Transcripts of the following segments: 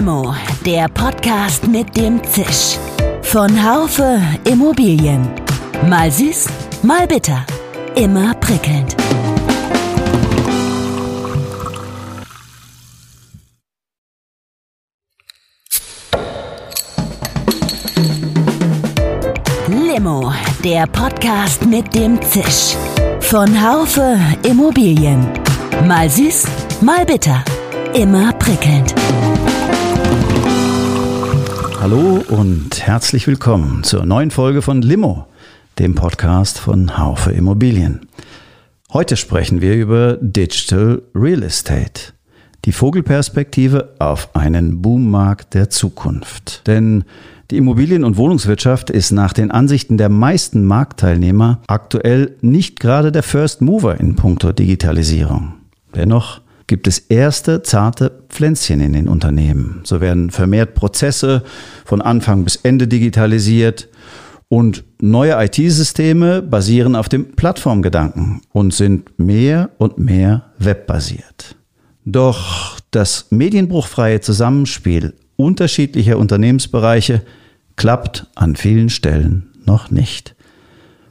Limo, der Podcast mit dem Zisch. Von Haufe Immobilien. Mal süß, mal bitter. Immer prickelnd. Limo, der Podcast mit dem Zisch. Von Haufe Immobilien. Mal süß, mal bitter. Immer prickelnd. Hallo und herzlich willkommen zur neuen Folge von Limo, dem Podcast von Haufe Immobilien. Heute sprechen wir über Digital Real Estate, die Vogelperspektive auf einen Boommarkt der Zukunft. Denn die Immobilien- und Wohnungswirtschaft ist nach den Ansichten der meisten Marktteilnehmer aktuell nicht gerade der First Mover in puncto Digitalisierung. Dennoch gibt es erste zarte Pflänzchen in den Unternehmen. So werden vermehrt Prozesse von Anfang bis Ende digitalisiert und neue IT-Systeme basieren auf dem Plattformgedanken und sind mehr und mehr webbasiert. Doch das medienbruchfreie Zusammenspiel unterschiedlicher Unternehmensbereiche klappt an vielen Stellen noch nicht.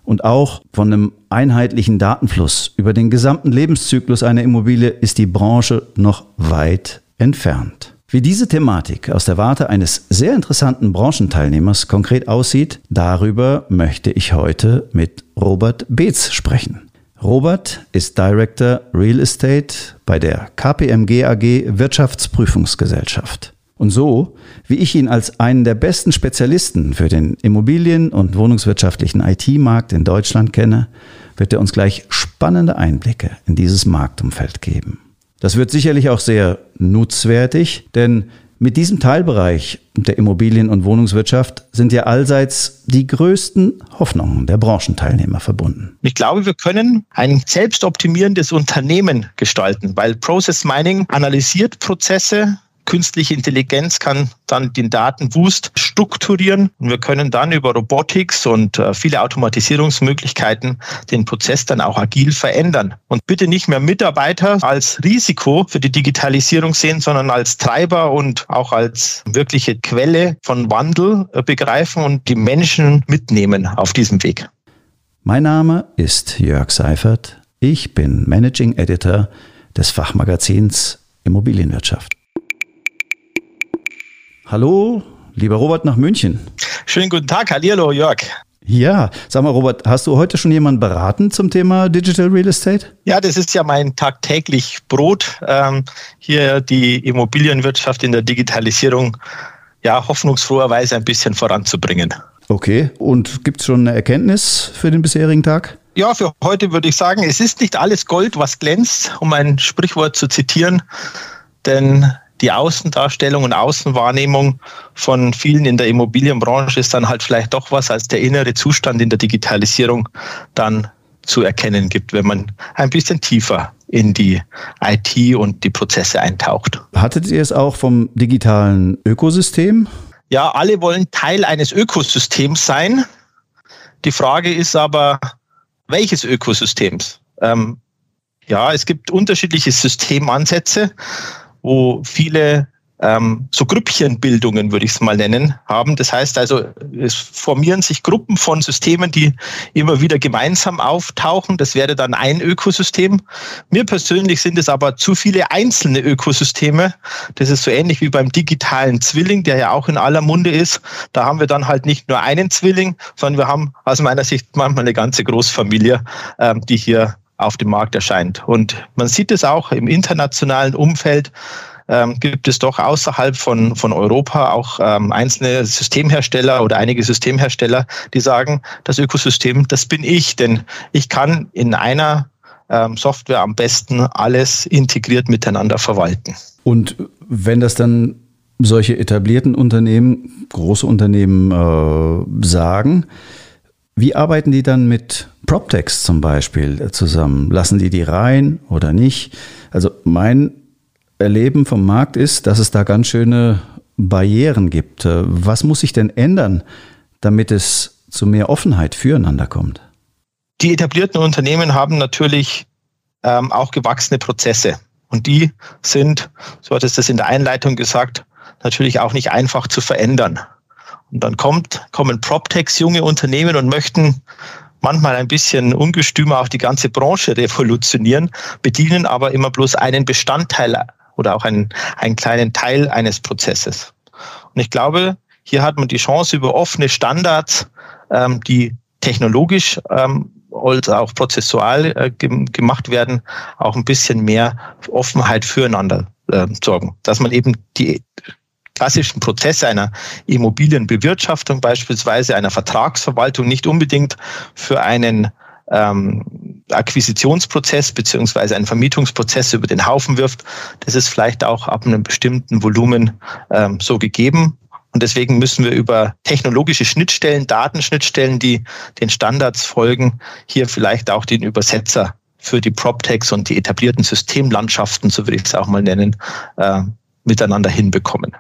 Und auch von einem einheitlichen Datenfluss über den gesamten Lebenszyklus einer Immobilie ist die Branche noch weit entfernt. Wie diese Thematik aus der Warte eines sehr interessanten Branchenteilnehmers konkret aussieht, darüber möchte ich heute mit Robert Beetz sprechen. Robert ist Director Real Estate bei der KPMG AG Wirtschaftsprüfungsgesellschaft. Und so, wie ich ihn als einen der besten Spezialisten für den Immobilien- und wohnungswirtschaftlichen IT-Markt in Deutschland kenne, wird er uns gleich spannende Einblicke in dieses Marktumfeld geben. Das wird sicherlich auch sehr nutzwertig, denn mit diesem Teilbereich der Immobilien- und Wohnungswirtschaft sind ja allseits die größten Hoffnungen der Branchenteilnehmer verbunden. Ich glaube, wir können ein selbstoptimierendes Unternehmen gestalten, weil Process Mining analysiert Prozesse, künstliche Intelligenz kann dann den Datenwust strukturieren und wir können dann über Robotics und äh, viele Automatisierungsmöglichkeiten den Prozess dann auch agil verändern. Und bitte nicht mehr Mitarbeiter als Risiko für die Digitalisierung sehen, sondern als Treiber und auch als wirkliche Quelle von Wandel äh, begreifen und die Menschen mitnehmen auf diesem Weg. Mein Name ist Jörg Seifert. Ich bin Managing Editor des Fachmagazins Immobilienwirtschaft. Hallo, lieber Robert nach München. Schönen guten Tag, hallo Jörg. Ja, sag mal, Robert, hast du heute schon jemanden beraten zum Thema Digital Real Estate? Ja, das ist ja mein tagtäglich Brot, ähm, hier die Immobilienwirtschaft in der Digitalisierung ja hoffnungsfroherweise ein bisschen voranzubringen. Okay, und gibt es schon eine Erkenntnis für den bisherigen Tag? Ja, für heute würde ich sagen, es ist nicht alles Gold, was glänzt, um ein Sprichwort zu zitieren, denn die Außendarstellung und Außenwahrnehmung von vielen in der Immobilienbranche ist dann halt vielleicht doch was als der innere Zustand in der Digitalisierung dann zu erkennen gibt, wenn man ein bisschen tiefer in die IT und die Prozesse eintaucht. Hattet ihr es auch vom digitalen Ökosystem? Ja, alle wollen Teil eines Ökosystems sein. Die Frage ist aber, welches Ökosystems? Ähm, ja, es gibt unterschiedliche Systemansätze wo viele ähm, so Grüppchenbildungen, würde ich es mal nennen, haben. Das heißt also, es formieren sich Gruppen von Systemen, die immer wieder gemeinsam auftauchen. Das wäre dann ein Ökosystem. Mir persönlich sind es aber zu viele einzelne Ökosysteme. Das ist so ähnlich wie beim digitalen Zwilling, der ja auch in aller Munde ist. Da haben wir dann halt nicht nur einen Zwilling, sondern wir haben aus meiner Sicht manchmal eine ganze Großfamilie, ähm, die hier auf dem Markt erscheint. Und man sieht es auch im internationalen Umfeld, ähm, gibt es doch außerhalb von, von Europa auch ähm, einzelne Systemhersteller oder einige Systemhersteller, die sagen, das Ökosystem, das bin ich, denn ich kann in einer ähm, Software am besten alles integriert miteinander verwalten. Und wenn das dann solche etablierten Unternehmen, große Unternehmen äh, sagen, wie arbeiten die dann mit PropTechs zum Beispiel äh, zusammen? Lassen die die rein oder nicht? Also mein Erleben vom Markt ist, dass es da ganz schöne Barrieren gibt. Äh, was muss sich denn ändern, damit es zu mehr Offenheit füreinander kommt? Die etablierten Unternehmen haben natürlich ähm, auch gewachsene Prozesse. Und die sind, so hat es das in der Einleitung gesagt, natürlich auch nicht einfach zu verändern. Und dann kommt, kommen PropTechs, junge Unternehmen und möchten manchmal ein bisschen ungestümer auch die ganze Branche revolutionieren, bedienen aber immer bloß einen Bestandteil oder auch einen, einen kleinen Teil eines Prozesses. Und ich glaube, hier hat man die Chance über offene Standards, ähm, die technologisch ähm, als auch prozessual äh, gemacht werden, auch ein bisschen mehr Offenheit füreinander äh, sorgen. Dass man eben die klassischen Prozesse einer Immobilienbewirtschaftung beispielsweise, einer Vertragsverwaltung nicht unbedingt für einen ähm, Akquisitionsprozess beziehungsweise einen Vermietungsprozess über den Haufen wirft. Das ist vielleicht auch ab einem bestimmten Volumen ähm, so gegeben. Und deswegen müssen wir über technologische Schnittstellen, Datenschnittstellen, die den Standards folgen, hier vielleicht auch den Übersetzer für die PropTechs und die etablierten Systemlandschaften, so würde ich es auch mal nennen, äh, miteinander hinbekommen.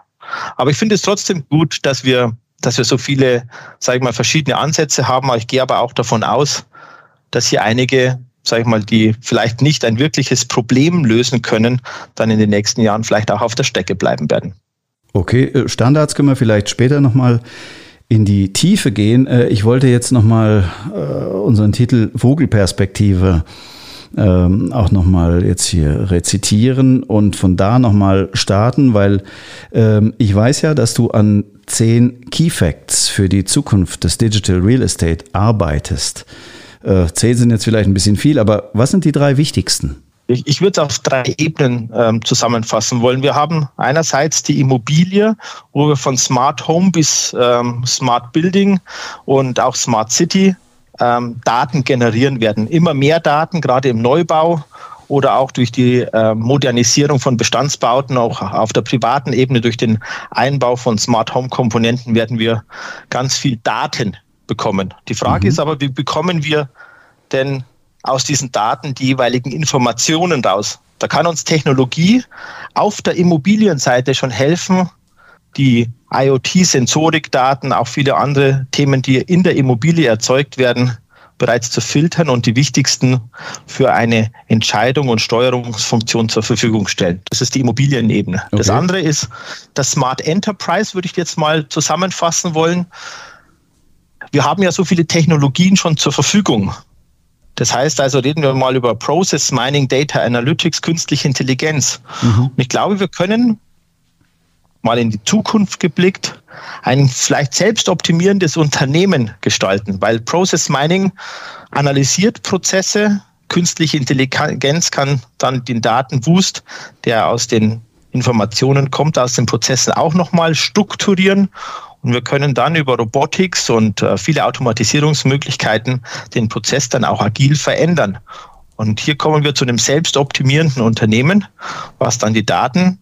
Aber ich finde es trotzdem gut, dass wir, dass wir so viele, sage ich mal, verschiedene Ansätze haben. Ich gehe aber auch davon aus, dass hier einige, sage ich mal, die vielleicht nicht ein wirkliches Problem lösen können, dann in den nächsten Jahren vielleicht auch auf der Strecke bleiben werden. Okay, äh, Standards können wir vielleicht später nochmal in die Tiefe gehen. Äh, ich wollte jetzt nochmal äh, unseren Titel Vogelperspektive ähm, auch nochmal jetzt hier rezitieren und von da nochmal starten, weil ähm, ich weiß ja, dass du an zehn Key Facts für die Zukunft des Digital Real Estate arbeitest. Äh, zehn sind jetzt vielleicht ein bisschen viel, aber was sind die drei wichtigsten? Ich, ich würde es auf drei Ebenen ähm, zusammenfassen wollen. Wir haben einerseits die Immobilie, wo wir von Smart Home bis ähm, Smart Building und auch Smart City ähm, Daten generieren werden. Immer mehr Daten, gerade im Neubau oder auch durch die äh, Modernisierung von Bestandsbauten, auch auf der privaten Ebene durch den Einbau von Smart Home Komponenten werden wir ganz viel Daten bekommen. Die Frage mhm. ist aber, wie bekommen wir denn aus diesen Daten die jeweiligen Informationen raus. Da kann uns Technologie auf der Immobilienseite schon helfen, die IoT-Sensorikdaten, auch viele andere Themen, die in der Immobilie erzeugt werden, bereits zu filtern und die wichtigsten für eine Entscheidung und Steuerungsfunktion zur Verfügung stellen. Das ist die Immobilienebene. Okay. Das andere ist das Smart Enterprise, würde ich jetzt mal zusammenfassen wollen. Wir haben ja so viele Technologien schon zur Verfügung. Das heißt also, reden wir mal über Process Mining, Data Analytics, künstliche Intelligenz. Mhm. Und ich glaube, wir können mal in die Zukunft geblickt ein vielleicht selbstoptimierendes Unternehmen gestalten, weil Process Mining analysiert Prozesse, künstliche Intelligenz kann dann den Datenwust, der aus den Informationen kommt, aus den Prozessen auch nochmal strukturieren und wir können dann über Robotics und äh, viele Automatisierungsmöglichkeiten den Prozess dann auch agil verändern. Und hier kommen wir zu einem selbstoptimierenden Unternehmen, was dann die Daten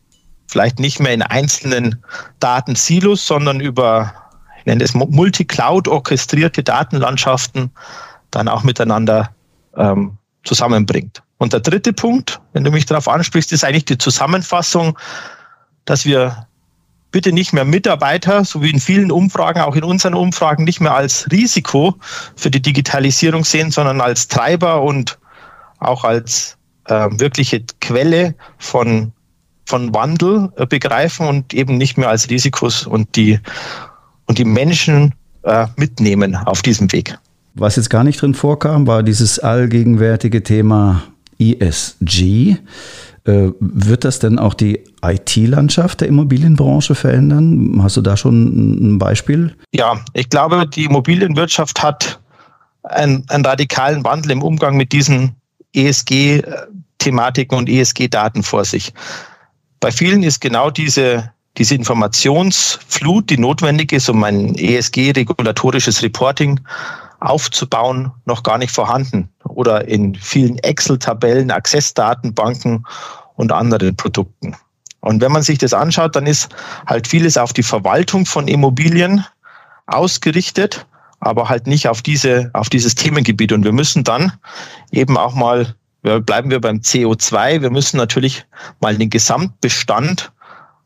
vielleicht nicht mehr in einzelnen Datensilos, sondern über, ich nenne es Multicloud orchestrierte Datenlandschaften dann auch miteinander ähm, zusammenbringt. Und der dritte Punkt, wenn du mich darauf ansprichst, ist eigentlich die Zusammenfassung, dass wir bitte nicht mehr Mitarbeiter, so wie in vielen Umfragen, auch in unseren Umfragen, nicht mehr als Risiko für die Digitalisierung sehen, sondern als Treiber und auch als äh, wirkliche Quelle von, von Wandel äh, begreifen und eben nicht mehr als Risikos und die, und die Menschen äh, mitnehmen auf diesem Weg. Was jetzt gar nicht drin vorkam, war dieses allgegenwärtige Thema ESG. Äh, wird das denn auch die IT-Landschaft der Immobilienbranche verändern? Hast du da schon ein Beispiel? Ja, ich glaube, die Immobilienwirtschaft hat einen, einen radikalen Wandel im Umgang mit diesen ESG-Thematiken und ESG-Daten vor sich. Bei vielen ist genau diese, diese Informationsflut, die notwendig ist, um ein ESG-regulatorisches Reporting aufzubauen, noch gar nicht vorhanden oder in vielen Excel-Tabellen, Access-Datenbanken und anderen Produkten. Und wenn man sich das anschaut, dann ist halt vieles auf die Verwaltung von Immobilien ausgerichtet, aber halt nicht auf diese, auf dieses Themengebiet. Und wir müssen dann eben auch mal, bleiben wir beim CO2, wir müssen natürlich mal den Gesamtbestand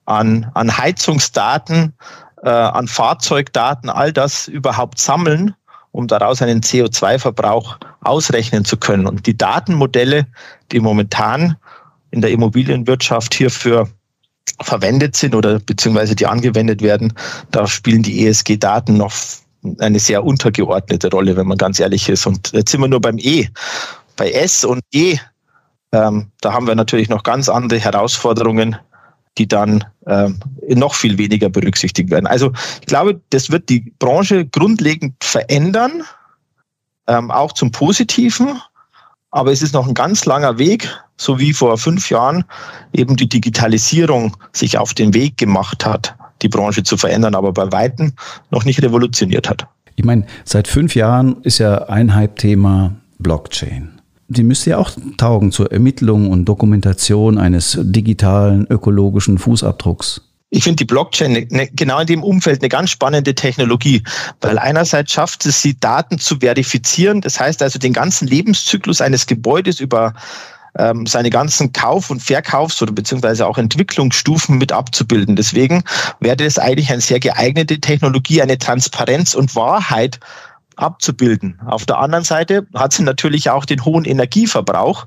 an, an Heizungsdaten, äh, an Fahrzeugdaten, all das überhaupt sammeln um daraus einen CO2-Verbrauch ausrechnen zu können. Und die Datenmodelle, die momentan in der Immobilienwirtschaft hierfür verwendet sind oder beziehungsweise die angewendet werden, da spielen die ESG-Daten noch eine sehr untergeordnete Rolle, wenn man ganz ehrlich ist. Und jetzt sind wir nur beim E. Bei S und E, ähm, da haben wir natürlich noch ganz andere Herausforderungen, die dann ähm, noch viel weniger berücksichtigt werden. Also ich glaube, das wird die Branche grundlegend verändern, ähm, auch zum Positiven. Aber es ist noch ein ganz langer Weg, so wie vor fünf Jahren eben die Digitalisierung sich auf den Weg gemacht hat, die Branche zu verändern, aber bei Weitem noch nicht revolutioniert hat. Ich meine, seit fünf Jahren ist ja ein Hype-Thema Blockchain. Die müsste ja auch taugen zur Ermittlung und Dokumentation eines digitalen ökologischen Fußabdrucks. Ich finde die Blockchain ne, ne, genau in dem Umfeld eine ganz spannende Technologie, weil einerseits schafft es sie, Daten zu verifizieren. Das heißt also den ganzen Lebenszyklus eines Gebäudes über ähm, seine ganzen Kauf- und Verkaufs- oder beziehungsweise auch Entwicklungsstufen mit abzubilden. Deswegen wäre es eigentlich eine sehr geeignete Technologie, eine Transparenz und Wahrheit abzubilden. Auf der anderen Seite hat sie natürlich auch den hohen Energieverbrauch,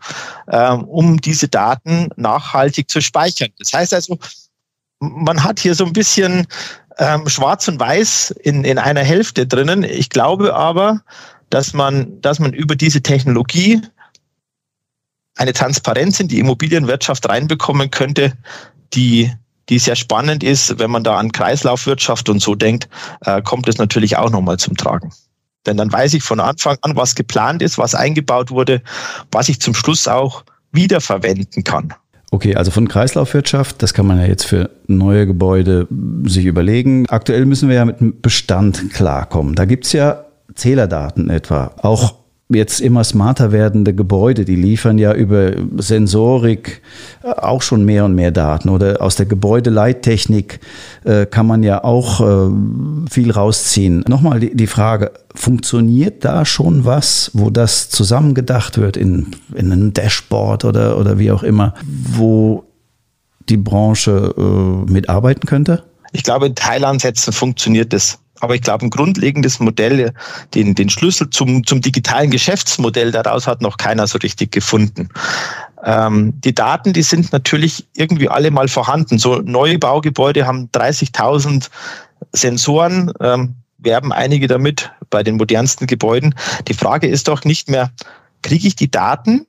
ähm, um diese Daten nachhaltig zu speichern. Das heißt also, man hat hier so ein bisschen ähm, Schwarz und Weiß in, in einer Hälfte drinnen. Ich glaube aber, dass man, dass man über diese Technologie eine Transparenz in die Immobilienwirtschaft reinbekommen könnte, die, die sehr spannend ist. Wenn man da an Kreislaufwirtschaft und so denkt, äh, kommt es natürlich auch nochmal zum Tragen. Denn dann weiß ich von Anfang an, was geplant ist, was eingebaut wurde, was ich zum Schluss auch wiederverwenden kann. Okay, also von Kreislaufwirtschaft, das kann man ja jetzt für neue Gebäude sich überlegen. Aktuell müssen wir ja mit dem Bestand klarkommen. Da gibt's ja Zählerdaten etwa. Auch jetzt immer smarter werdende Gebäude, die liefern ja über Sensorik äh, auch schon mehr und mehr Daten. Oder aus der Gebäudeleittechnik äh, kann man ja auch äh, viel rausziehen. Nochmal die, die Frage, funktioniert da schon was, wo das zusammengedacht wird in, in einem Dashboard oder, oder wie auch immer, wo die Branche äh, mitarbeiten könnte? Ich glaube, in Teilansätzen funktioniert das. Aber ich glaube, ein grundlegendes Modell, den, den Schlüssel zum, zum digitalen Geschäftsmodell daraus hat noch keiner so richtig gefunden. Ähm, die Daten, die sind natürlich irgendwie alle mal vorhanden. So neue Baugebäude haben 30.000 Sensoren, ähm, werben einige damit bei den modernsten Gebäuden. Die Frage ist doch nicht mehr, kriege ich die Daten?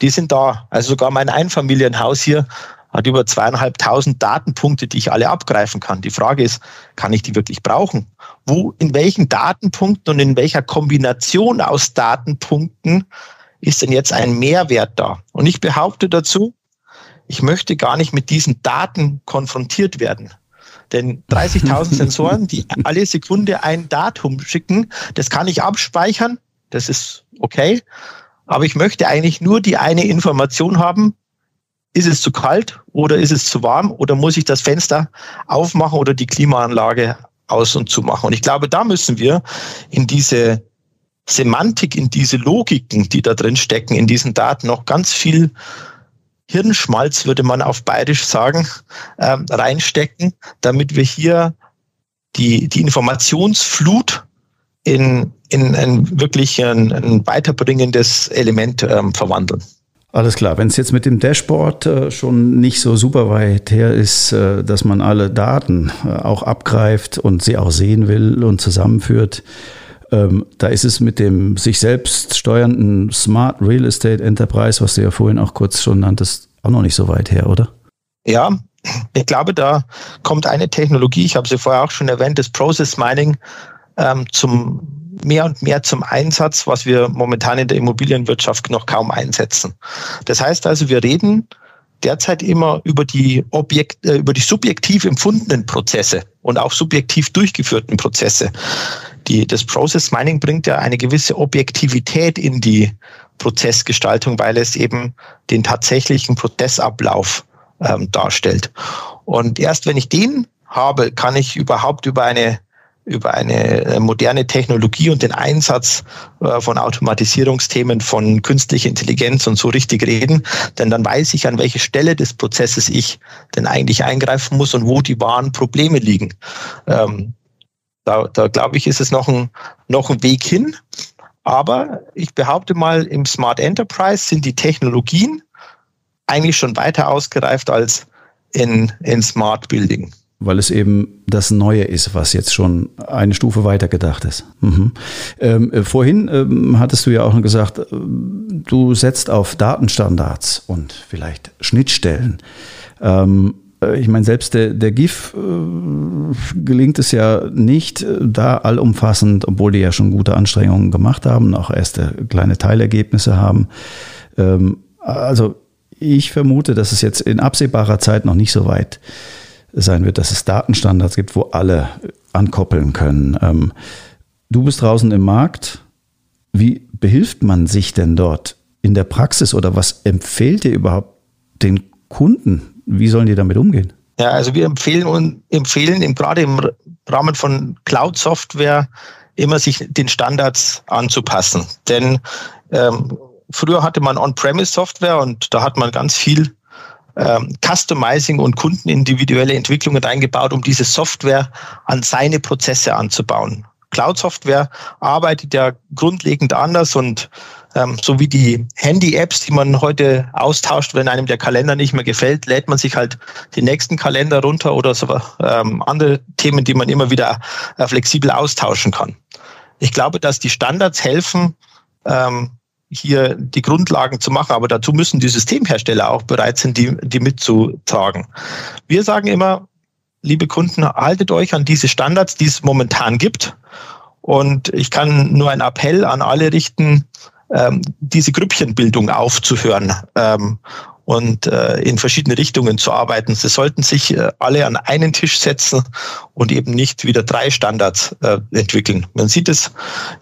Die sind da. Also sogar mein Einfamilienhaus hier hat über zweieinhalbtausend Datenpunkte, die ich alle abgreifen kann. Die Frage ist, kann ich die wirklich brauchen? Wo, in welchen Datenpunkten und in welcher Kombination aus Datenpunkten ist denn jetzt ein Mehrwert da? Und ich behaupte dazu, ich möchte gar nicht mit diesen Daten konfrontiert werden. Denn 30.000 Sensoren, die alle Sekunde ein Datum schicken, das kann ich abspeichern, das ist okay. Aber ich möchte eigentlich nur die eine Information haben, ist es zu kalt oder ist es zu warm oder muss ich das Fenster aufmachen oder die Klimaanlage aus und zu machen? Und ich glaube, da müssen wir in diese Semantik, in diese Logiken, die da drin stecken, in diesen Daten noch ganz viel Hirnschmalz, würde man auf Bayerisch sagen, ähm, reinstecken, damit wir hier die, die Informationsflut in, in ein wirklich ein, ein weiterbringendes Element ähm, verwandeln. Alles klar, wenn es jetzt mit dem Dashboard äh, schon nicht so super weit her ist, äh, dass man alle Daten äh, auch abgreift und sie auch sehen will und zusammenführt, ähm, da ist es mit dem sich selbst steuernden Smart Real Estate Enterprise, was du ja vorhin auch kurz schon nanntest, auch noch nicht so weit her, oder? Ja, ich glaube, da kommt eine Technologie, ich habe sie vorher auch schon erwähnt, das Process Mining ähm, zum mehr und mehr zum Einsatz, was wir momentan in der Immobilienwirtschaft noch kaum einsetzen. Das heißt also, wir reden derzeit immer über die Objekt, äh, über die subjektiv empfundenen Prozesse und auch subjektiv durchgeführten Prozesse. Die, das Process Mining bringt ja eine gewisse Objektivität in die Prozessgestaltung, weil es eben den tatsächlichen Prozessablauf ähm, darstellt. Und erst wenn ich den habe, kann ich überhaupt über eine über eine äh, moderne Technologie und den Einsatz äh, von Automatisierungsthemen, von künstlicher Intelligenz und so richtig reden, denn dann weiß ich, an welche Stelle des Prozesses ich denn eigentlich eingreifen muss und wo die wahren Probleme liegen. Ähm, da, da glaube ich, ist es noch ein, noch ein Weg hin. Aber ich behaupte mal, im Smart Enterprise sind die Technologien eigentlich schon weiter ausgereift als in, in Smart Building weil es eben das Neue ist, was jetzt schon eine Stufe weiter gedacht ist. Mhm. Ähm, äh, vorhin ähm, hattest du ja auch gesagt, äh, du setzt auf Datenstandards und vielleicht Schnittstellen. Ähm, äh, ich meine, selbst der, der GIF äh, gelingt es ja nicht da allumfassend, obwohl die ja schon gute Anstrengungen gemacht haben, auch erste kleine Teilergebnisse haben. Ähm, also ich vermute, dass es jetzt in absehbarer Zeit noch nicht so weit ist sein wird, dass es Datenstandards gibt, wo alle ankoppeln können. Ähm, du bist draußen im Markt. Wie behilft man sich denn dort in der Praxis oder was empfiehlt ihr überhaupt den Kunden? Wie sollen die damit umgehen? Ja, also wir empfehlen und empfehlen im, gerade im Rahmen von Cloud-Software immer sich den Standards anzupassen. Denn ähm, früher hatte man On-Premise-Software und da hat man ganz viel ähm, Customizing und kundenindividuelle Entwicklungen eingebaut, um diese Software an seine Prozesse anzubauen. Cloud-Software arbeitet ja grundlegend anders und ähm, so wie die Handy-Apps, die man heute austauscht, wenn einem der Kalender nicht mehr gefällt, lädt man sich halt den nächsten Kalender runter oder so ähm, andere Themen, die man immer wieder äh, flexibel austauschen kann. Ich glaube, dass die Standards helfen, ähm, hier die Grundlagen zu machen. Aber dazu müssen die Systemhersteller auch bereit sein, die, die mitzutragen. Wir sagen immer, liebe Kunden, haltet euch an diese Standards, die es momentan gibt. Und ich kann nur einen Appell an alle richten, ähm, diese Grüppchenbildung aufzuhören ähm, und äh, in verschiedene Richtungen zu arbeiten. Sie sollten sich äh, alle an einen Tisch setzen und eben nicht wieder drei Standards äh, entwickeln. Man sieht es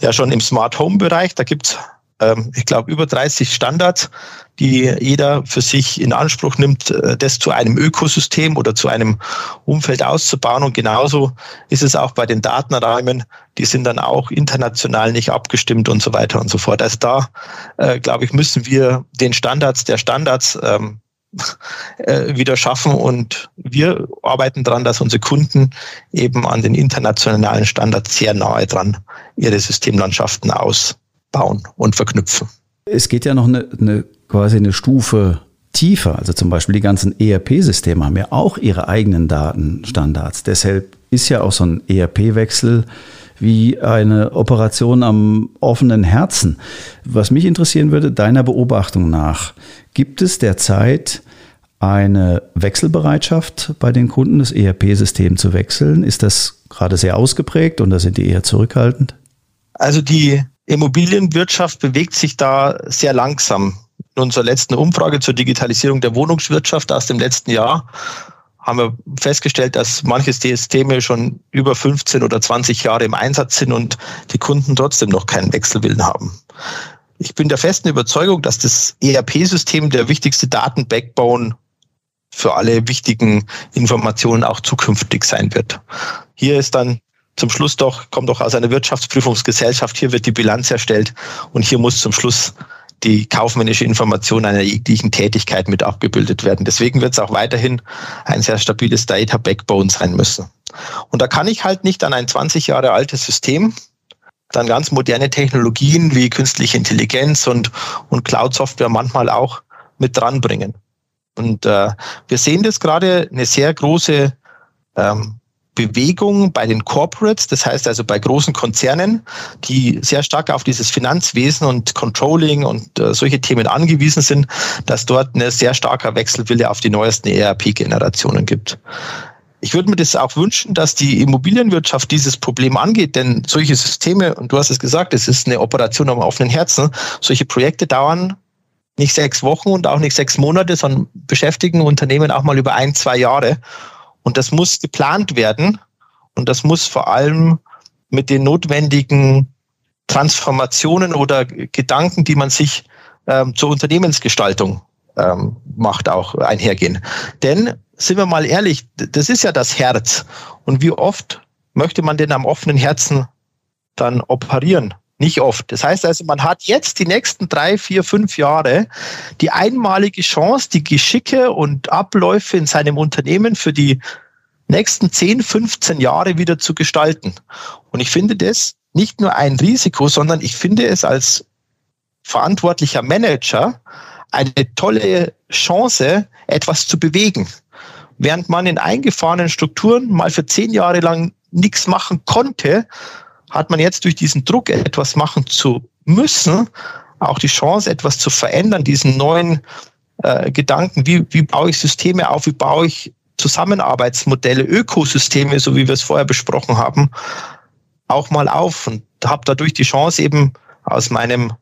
ja schon im Smart Home Bereich, da gibt es ähm, ich glaube, über 30 Standards, die jeder für sich in Anspruch nimmt, äh, das zu einem Ökosystem oder zu einem Umfeld auszubauen. Und genauso ist es auch bei den Datenräumen. Die sind dann auch international nicht abgestimmt und so weiter und so fort. Also da, äh, glaube ich, müssen wir den Standards der Standards ähm, äh, wieder schaffen und wir arbeiten daran, dass unsere Kunden eben an den internationalen Standards sehr nahe dran ihre Systemlandschaften aus bauen und verknüpfen. Es geht ja noch eine, eine quasi eine Stufe tiefer. Also zum Beispiel die ganzen ERP-Systeme haben ja auch ihre eigenen Datenstandards. Deshalb ist ja auch so ein ERP-Wechsel wie eine Operation am offenen Herzen. Was mich interessieren würde, deiner Beobachtung nach, gibt es derzeit eine Wechselbereitschaft bei den Kunden, das ERP-System zu wechseln? Ist das gerade sehr ausgeprägt und da sind die eher zurückhaltend? Also die Immobilienwirtschaft bewegt sich da sehr langsam. In unserer letzten Umfrage zur Digitalisierung der Wohnungswirtschaft aus dem letzten Jahr haben wir festgestellt, dass manche Systeme schon über 15 oder 20 Jahre im Einsatz sind und die Kunden trotzdem noch keinen Wechselwillen haben. Ich bin der festen Überzeugung, dass das ERP-System der wichtigste Datenbackbone für alle wichtigen Informationen auch zukünftig sein wird. Hier ist dann zum Schluss doch, kommt doch aus einer Wirtschaftsprüfungsgesellschaft, hier wird die Bilanz erstellt und hier muss zum Schluss die kaufmännische Information einer jeglichen Tätigkeit mit abgebildet werden. Deswegen wird es auch weiterhin ein sehr stabiles Data Backbone sein müssen. Und da kann ich halt nicht an ein 20 Jahre altes System dann ganz moderne Technologien wie künstliche Intelligenz und, und Cloud-Software manchmal auch mit dranbringen. Und äh, wir sehen das gerade eine sehr große ähm, Bewegung bei den Corporates, das heißt also bei großen Konzernen, die sehr stark auf dieses Finanzwesen und Controlling und äh, solche Themen angewiesen sind, dass dort ein sehr starker Wechselwille auf die neuesten ERP-Generationen gibt. Ich würde mir das auch wünschen, dass die Immobilienwirtschaft dieses Problem angeht, denn solche Systeme, und du hast es gesagt, es ist eine Operation am offenen Herzen, solche Projekte dauern nicht sechs Wochen und auch nicht sechs Monate, sondern beschäftigen Unternehmen auch mal über ein, zwei Jahre. Und das muss geplant werden und das muss vor allem mit den notwendigen Transformationen oder Gedanken, die man sich ähm, zur Unternehmensgestaltung ähm, macht, auch einhergehen. Denn, sind wir mal ehrlich, das ist ja das Herz. Und wie oft möchte man denn am offenen Herzen dann operieren? Nicht oft. Das heißt also, man hat jetzt die nächsten drei, vier, fünf Jahre die einmalige Chance, die Geschicke und Abläufe in seinem Unternehmen für die nächsten 10, 15 Jahre wieder zu gestalten. Und ich finde das nicht nur ein Risiko, sondern ich finde es als verantwortlicher Manager eine tolle Chance, etwas zu bewegen. während man in eingefahrenen Strukturen mal für zehn Jahre lang nichts machen konnte, hat man jetzt durch diesen Druck, etwas machen zu müssen, auch die Chance, etwas zu verändern, diesen neuen äh, Gedanken, wie, wie baue ich Systeme auf, wie baue ich Zusammenarbeitsmodelle, Ökosysteme, so wie wir es vorher besprochen haben, auch mal auf und habe dadurch die Chance eben aus meinem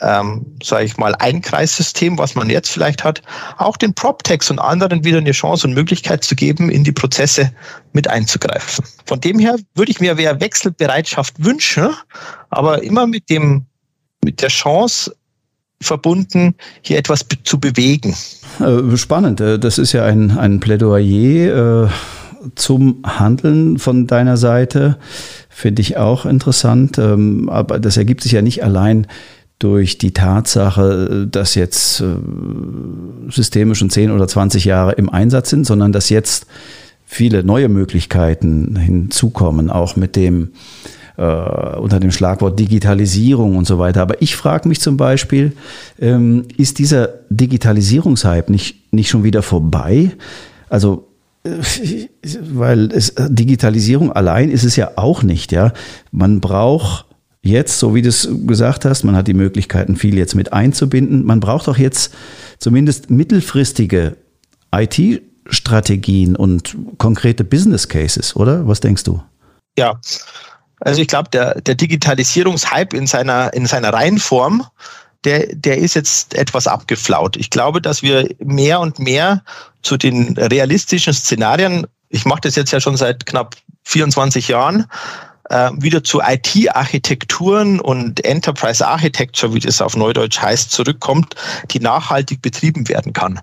ähm, sage ich mal, Einkreissystem, was man jetzt vielleicht hat, auch den PropTechs und anderen wieder eine Chance und Möglichkeit zu geben, in die Prozesse mit einzugreifen. Von dem her würde ich mir mehr Wechselbereitschaft wünschen, aber immer mit dem, mit der Chance verbunden, hier etwas zu bewegen. Äh, spannend. Äh, das ist ja ein, ein Plädoyer äh, zum Handeln von deiner Seite. Finde ich auch interessant. Ähm, aber das ergibt sich ja nicht allein durch die Tatsache, dass jetzt äh, Systeme schon 10 oder 20 Jahre im Einsatz sind, sondern dass jetzt viele neue Möglichkeiten hinzukommen, auch mit dem äh, unter dem Schlagwort Digitalisierung und so weiter. Aber ich frage mich zum Beispiel, ähm, ist dieser Digitalisierungshype nicht, nicht schon wieder vorbei? Also äh, weil es, Digitalisierung allein ist es ja auch nicht, ja. Man braucht jetzt, so wie du es gesagt hast, man hat die Möglichkeiten, viel jetzt mit einzubinden. Man braucht auch jetzt zumindest mittelfristige IT-Strategien und konkrete Business Cases, oder? Was denkst du? Ja, also ich glaube, der, der Digitalisierungshype in seiner, in seiner Reihenform, der, der ist jetzt etwas abgeflaut. Ich glaube, dass wir mehr und mehr zu den realistischen Szenarien, ich mache das jetzt ja schon seit knapp 24 Jahren, äh, wieder zu IT-Architekturen und Enterprise Architecture, wie das auf Neudeutsch heißt, zurückkommt, die nachhaltig betrieben werden kann.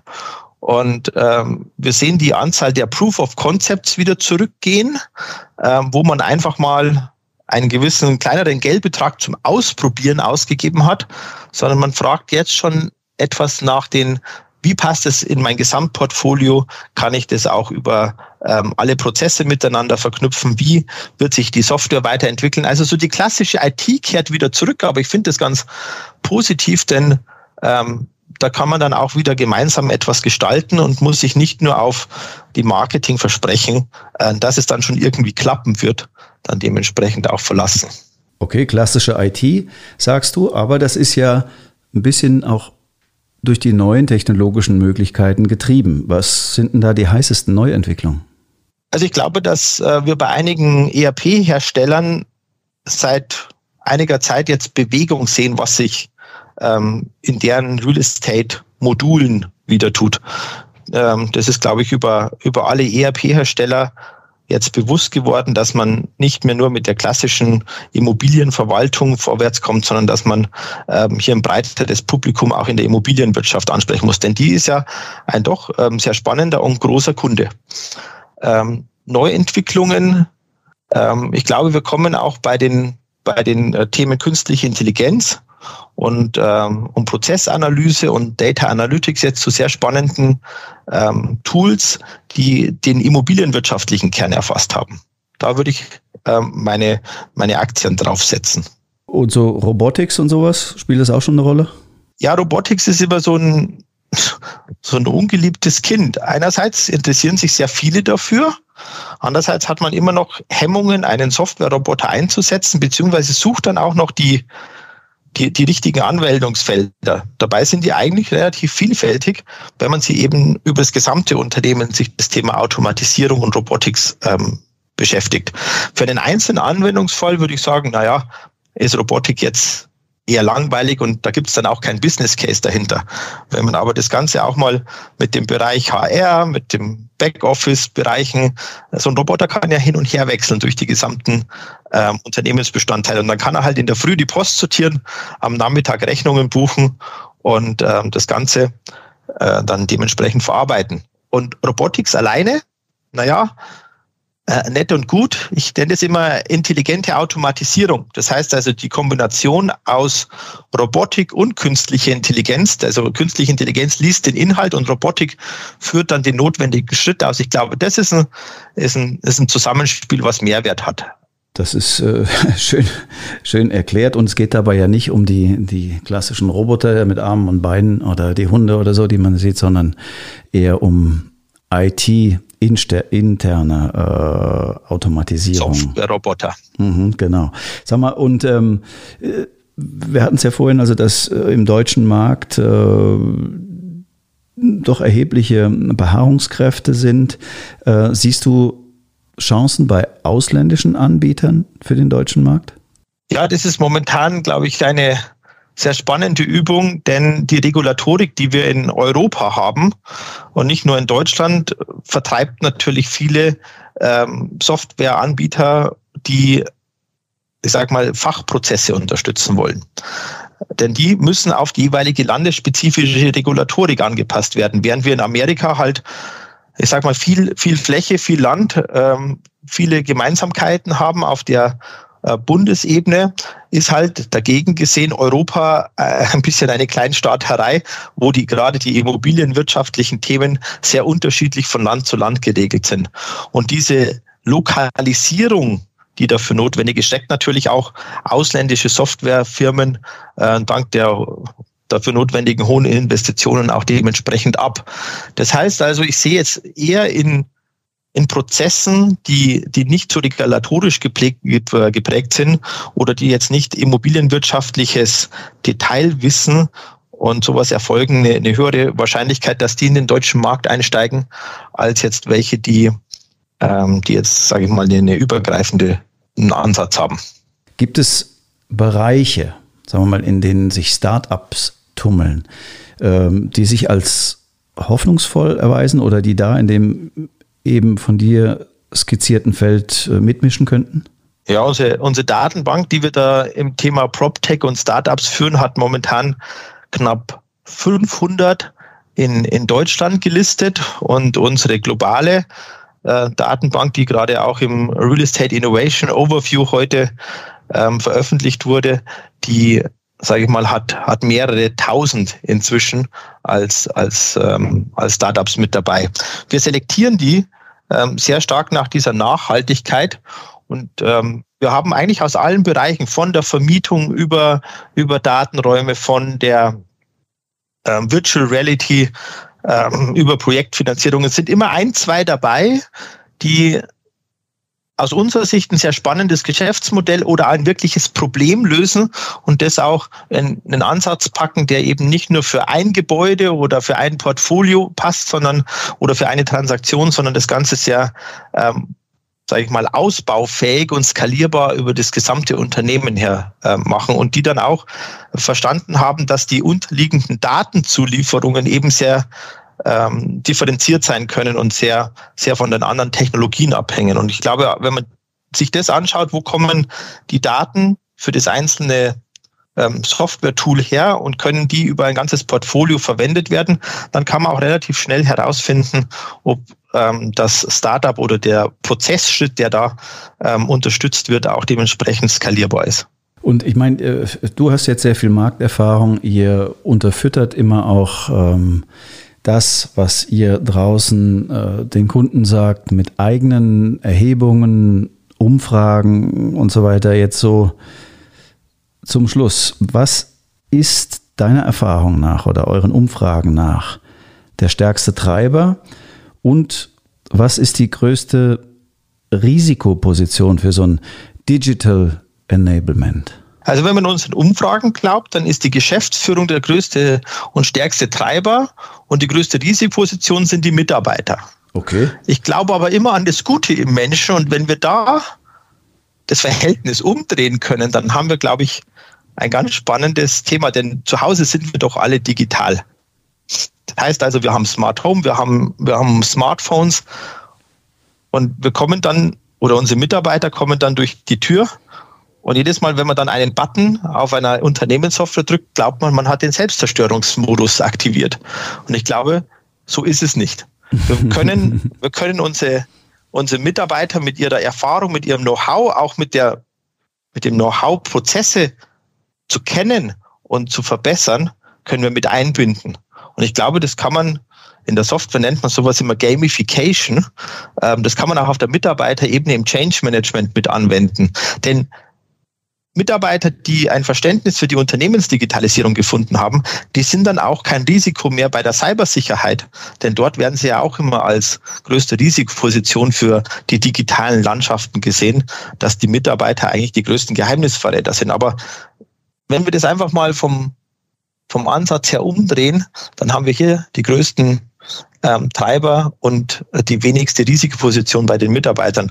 Und ähm, wir sehen die Anzahl der Proof of Concepts wieder zurückgehen, äh, wo man einfach mal einen gewissen kleineren Geldbetrag zum Ausprobieren ausgegeben hat, sondern man fragt jetzt schon etwas nach den wie passt es in mein Gesamtportfolio? Kann ich das auch über ähm, alle Prozesse miteinander verknüpfen? Wie wird sich die Software weiterentwickeln? Also so die klassische IT kehrt wieder zurück, aber ich finde das ganz positiv, denn ähm, da kann man dann auch wieder gemeinsam etwas gestalten und muss sich nicht nur auf die Marketingversprechen, äh, dass es dann schon irgendwie klappen wird, dann dementsprechend auch verlassen. Okay, klassische IT, sagst du, aber das ist ja ein bisschen auch durch die neuen technologischen Möglichkeiten getrieben. Was sind denn da die heißesten Neuentwicklungen? Also ich glaube, dass äh, wir bei einigen ERP-Herstellern seit einiger Zeit jetzt Bewegung sehen, was sich ähm, in deren Real Estate-Modulen wieder tut. Ähm, das ist, glaube ich, über, über alle ERP-Hersteller jetzt bewusst geworden, dass man nicht mehr nur mit der klassischen Immobilienverwaltung vorwärts kommt, sondern dass man ähm, hier ein breiteres Publikum auch in der Immobilienwirtschaft ansprechen muss. Denn die ist ja ein doch ähm, sehr spannender und großer Kunde. Ähm, Neuentwicklungen, ähm, ich glaube, wir kommen auch bei den, bei den äh, Themen künstliche Intelligenz und, ähm, und Prozessanalyse und Data Analytics jetzt zu sehr spannenden ähm, Tools, die den immobilienwirtschaftlichen Kern erfasst haben. Da würde ich ähm, meine, meine Aktien draufsetzen. Und so Robotics und sowas, spielt das auch schon eine Rolle? Ja, Robotics ist immer so ein, so ein ungeliebtes Kind. Einerseits interessieren sich sehr viele dafür. Andererseits hat man immer noch Hemmungen, einen Software-Roboter einzusetzen, beziehungsweise sucht dann auch noch die, die, die richtigen Anwendungsfelder. Dabei sind die eigentlich relativ vielfältig, wenn man sie eben über das gesamte Unternehmen sich das Thema Automatisierung und Robotics ähm, beschäftigt. Für den einzelnen Anwendungsfall würde ich sagen, naja, ist Robotik jetzt eher langweilig und da gibt es dann auch kein Business Case dahinter. Wenn man aber das Ganze auch mal mit dem Bereich HR, mit dem Backoffice-Bereichen, so ein Roboter kann ja hin und her wechseln durch die gesamten ähm, Unternehmensbestandteile und dann kann er halt in der Früh die Post sortieren, am Nachmittag Rechnungen buchen und ähm, das Ganze äh, dann dementsprechend verarbeiten. Und Robotics alleine, naja, äh, nett und gut. Ich nenne es immer intelligente Automatisierung. Das heißt also die Kombination aus Robotik und künstlicher Intelligenz. Also künstliche Intelligenz liest den Inhalt und Robotik führt dann den notwendigen Schritt aus. Ich glaube, das ist ein, ist ein, ist ein Zusammenspiel, was Mehrwert hat. Das ist äh, schön, schön erklärt und es geht dabei ja nicht um die, die klassischen Roboter mit Armen und Beinen oder die Hunde oder so, die man sieht, sondern eher um IT interne äh, Automatisierung. Software-Roboter. Mhm, genau. Sag mal, und ähm, äh, wir hatten es ja vorhin, also dass äh, im deutschen Markt äh, doch erhebliche Beharrungskräfte sind. Äh, siehst du Chancen bei ausländischen Anbietern für den deutschen Markt? Ja, das ist momentan, glaube ich, eine sehr spannende Übung, denn die Regulatorik, die wir in Europa haben und nicht nur in Deutschland, vertreibt natürlich viele ähm, Softwareanbieter, die, ich sag mal, Fachprozesse unterstützen wollen. Denn die müssen auf die jeweilige landesspezifische Regulatorik angepasst werden, während wir in Amerika halt, ich sag mal, viel, viel Fläche, viel Land, ähm, viele Gemeinsamkeiten haben auf der Bundesebene ist halt dagegen gesehen Europa äh, ein bisschen eine Kleinstaaterei, wo die gerade die immobilienwirtschaftlichen Themen sehr unterschiedlich von Land zu Land geregelt sind. Und diese Lokalisierung die dafür notwendig ist, steckt natürlich auch ausländische Softwarefirmen äh, dank der dafür notwendigen hohen Investitionen auch dementsprechend ab. Das heißt also, ich sehe jetzt eher in in Prozessen, die, die nicht so regulatorisch geprägt, geprägt sind oder die jetzt nicht immobilienwirtschaftliches Detailwissen und sowas erfolgen, eine, eine höhere Wahrscheinlichkeit, dass die in den deutschen Markt einsteigen, als jetzt welche, die, ähm, die jetzt, sage ich mal, eine übergreifende Ansatz haben. Gibt es Bereiche, sagen wir mal, in denen sich Startups tummeln, ähm, die sich als hoffnungsvoll erweisen oder die da in dem eben von dir skizzierten Feld äh, mitmischen könnten? Ja, unsere, unsere Datenbank, die wir da im Thema PropTech und Startups führen, hat momentan knapp 500 in, in Deutschland gelistet und unsere globale äh, Datenbank, die gerade auch im Real Estate Innovation Overview heute ähm, veröffentlicht wurde, die sage ich mal, hat, hat mehrere tausend inzwischen als, als, ähm, als Startups mit dabei. Wir selektieren die ähm, sehr stark nach dieser Nachhaltigkeit und ähm, wir haben eigentlich aus allen Bereichen, von der Vermietung über, über Datenräume, von der ähm, Virtual Reality ähm, über Projektfinanzierung. Es sind immer ein, zwei dabei, die aus unserer Sicht ein sehr spannendes Geschäftsmodell oder ein wirkliches Problem lösen und das auch in einen Ansatz packen, der eben nicht nur für ein Gebäude oder für ein Portfolio passt, sondern oder für eine Transaktion, sondern das Ganze sehr ähm, sage ich mal, ausbaufähig und skalierbar über das gesamte Unternehmen her äh, machen und die dann auch verstanden haben, dass die unterliegenden Datenzulieferungen eben sehr ähm, differenziert sein können und sehr, sehr von den anderen Technologien abhängen. Und ich glaube, wenn man sich das anschaut, wo kommen die Daten für das einzelne ähm, Software-Tool her und können die über ein ganzes Portfolio verwendet werden, dann kann man auch relativ schnell herausfinden, ob ähm, das Startup oder der Prozessschritt, der da ähm, unterstützt wird, auch dementsprechend skalierbar ist. Und ich meine, äh, du hast jetzt sehr viel Markterfahrung, ihr unterfüttert immer auch ähm, das, was ihr draußen äh, den Kunden sagt, mit eigenen Erhebungen, Umfragen und so weiter, jetzt so zum Schluss. Was ist deiner Erfahrung nach oder euren Umfragen nach der stärkste Treiber und was ist die größte Risikoposition für so ein Digital Enablement? Also wenn man unseren Umfragen glaubt, dann ist die Geschäftsführung der größte und stärkste Treiber und die größte Risikoposition sind die Mitarbeiter. Okay. Ich glaube aber immer an das Gute im Menschen und wenn wir da das Verhältnis umdrehen können, dann haben wir, glaube ich, ein ganz spannendes Thema, denn zu Hause sind wir doch alle digital. Das heißt also, wir haben Smart Home, wir haben, wir haben Smartphones und wir kommen dann, oder unsere Mitarbeiter kommen dann durch die Tür und jedes Mal, wenn man dann einen Button auf einer Unternehmenssoftware drückt, glaubt man, man hat den Selbstzerstörungsmodus aktiviert. Und ich glaube, so ist es nicht. Wir können, wir können unsere, unsere Mitarbeiter mit ihrer Erfahrung, mit ihrem Know-how, auch mit der, mit dem Know-how Prozesse zu kennen und zu verbessern, können wir mit einbinden. Und ich glaube, das kann man in der Software nennt man sowas immer Gamification. Ähm, das kann man auch auf der Mitarbeiterebene im Change Management mit anwenden. Denn Mitarbeiter, die ein Verständnis für die Unternehmensdigitalisierung gefunden haben, die sind dann auch kein Risiko mehr bei der Cybersicherheit. Denn dort werden sie ja auch immer als größte Risikoposition für die digitalen Landschaften gesehen, dass die Mitarbeiter eigentlich die größten Geheimnisverräter sind. Aber wenn wir das einfach mal vom, vom Ansatz her umdrehen, dann haben wir hier die größten ähm, Treiber und die wenigste Risikoposition bei den Mitarbeitern.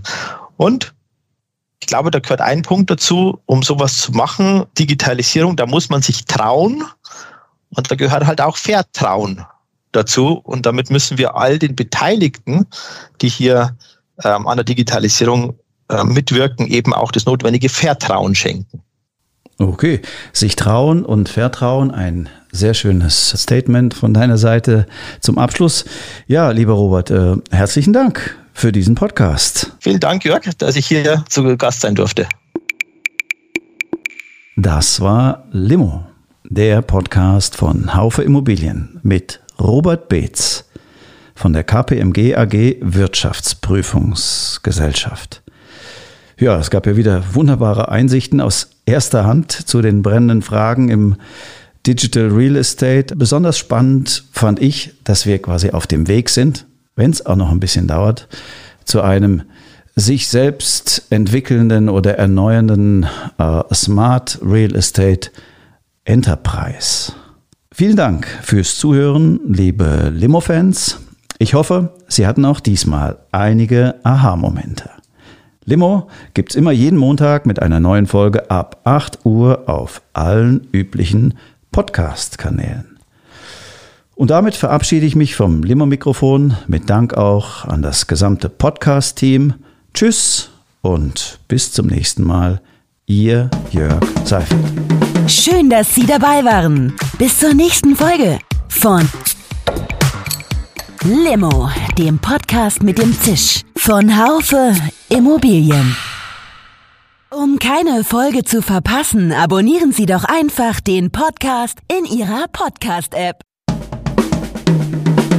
Und ich glaube, da gehört ein Punkt dazu, um sowas zu machen. Digitalisierung, da muss man sich trauen und da gehört halt auch Vertrauen dazu. Und damit müssen wir all den Beteiligten, die hier ähm, an der Digitalisierung äh, mitwirken, eben auch das notwendige Vertrauen schenken. Okay, sich trauen und vertrauen, ein sehr schönes Statement von deiner Seite zum Abschluss. Ja, lieber Robert, äh, herzlichen Dank für diesen Podcast. Vielen Dank, Jörg, dass ich hier zu Gast sein durfte. Das war Limo, der Podcast von Haufe Immobilien mit Robert Beetz von der KPMG AG Wirtschaftsprüfungsgesellschaft. Ja, es gab ja wieder wunderbare Einsichten aus erster Hand zu den brennenden Fragen im Digital Real Estate. Besonders spannend fand ich, dass wir quasi auf dem Weg sind, wenn es auch noch ein bisschen dauert, zu einem sich selbst entwickelnden oder erneuernden äh, Smart Real Estate Enterprise. Vielen Dank fürs Zuhören, liebe Limo-Fans. Ich hoffe, Sie hatten auch diesmal einige Aha-Momente. Limo gibt es immer jeden Montag mit einer neuen Folge ab 8 Uhr auf allen üblichen Podcast-Kanälen. Und damit verabschiede ich mich vom Limo-Mikrofon mit Dank auch an das gesamte Podcast-Team. Tschüss und bis zum nächsten Mal. Ihr Jörg Seifert. Schön, dass Sie dabei waren. Bis zur nächsten Folge von Limo, dem Podcast mit dem Zisch von Haufe Immobilien. Um keine Folge zu verpassen, abonnieren Sie doch einfach den Podcast in Ihrer Podcast-App.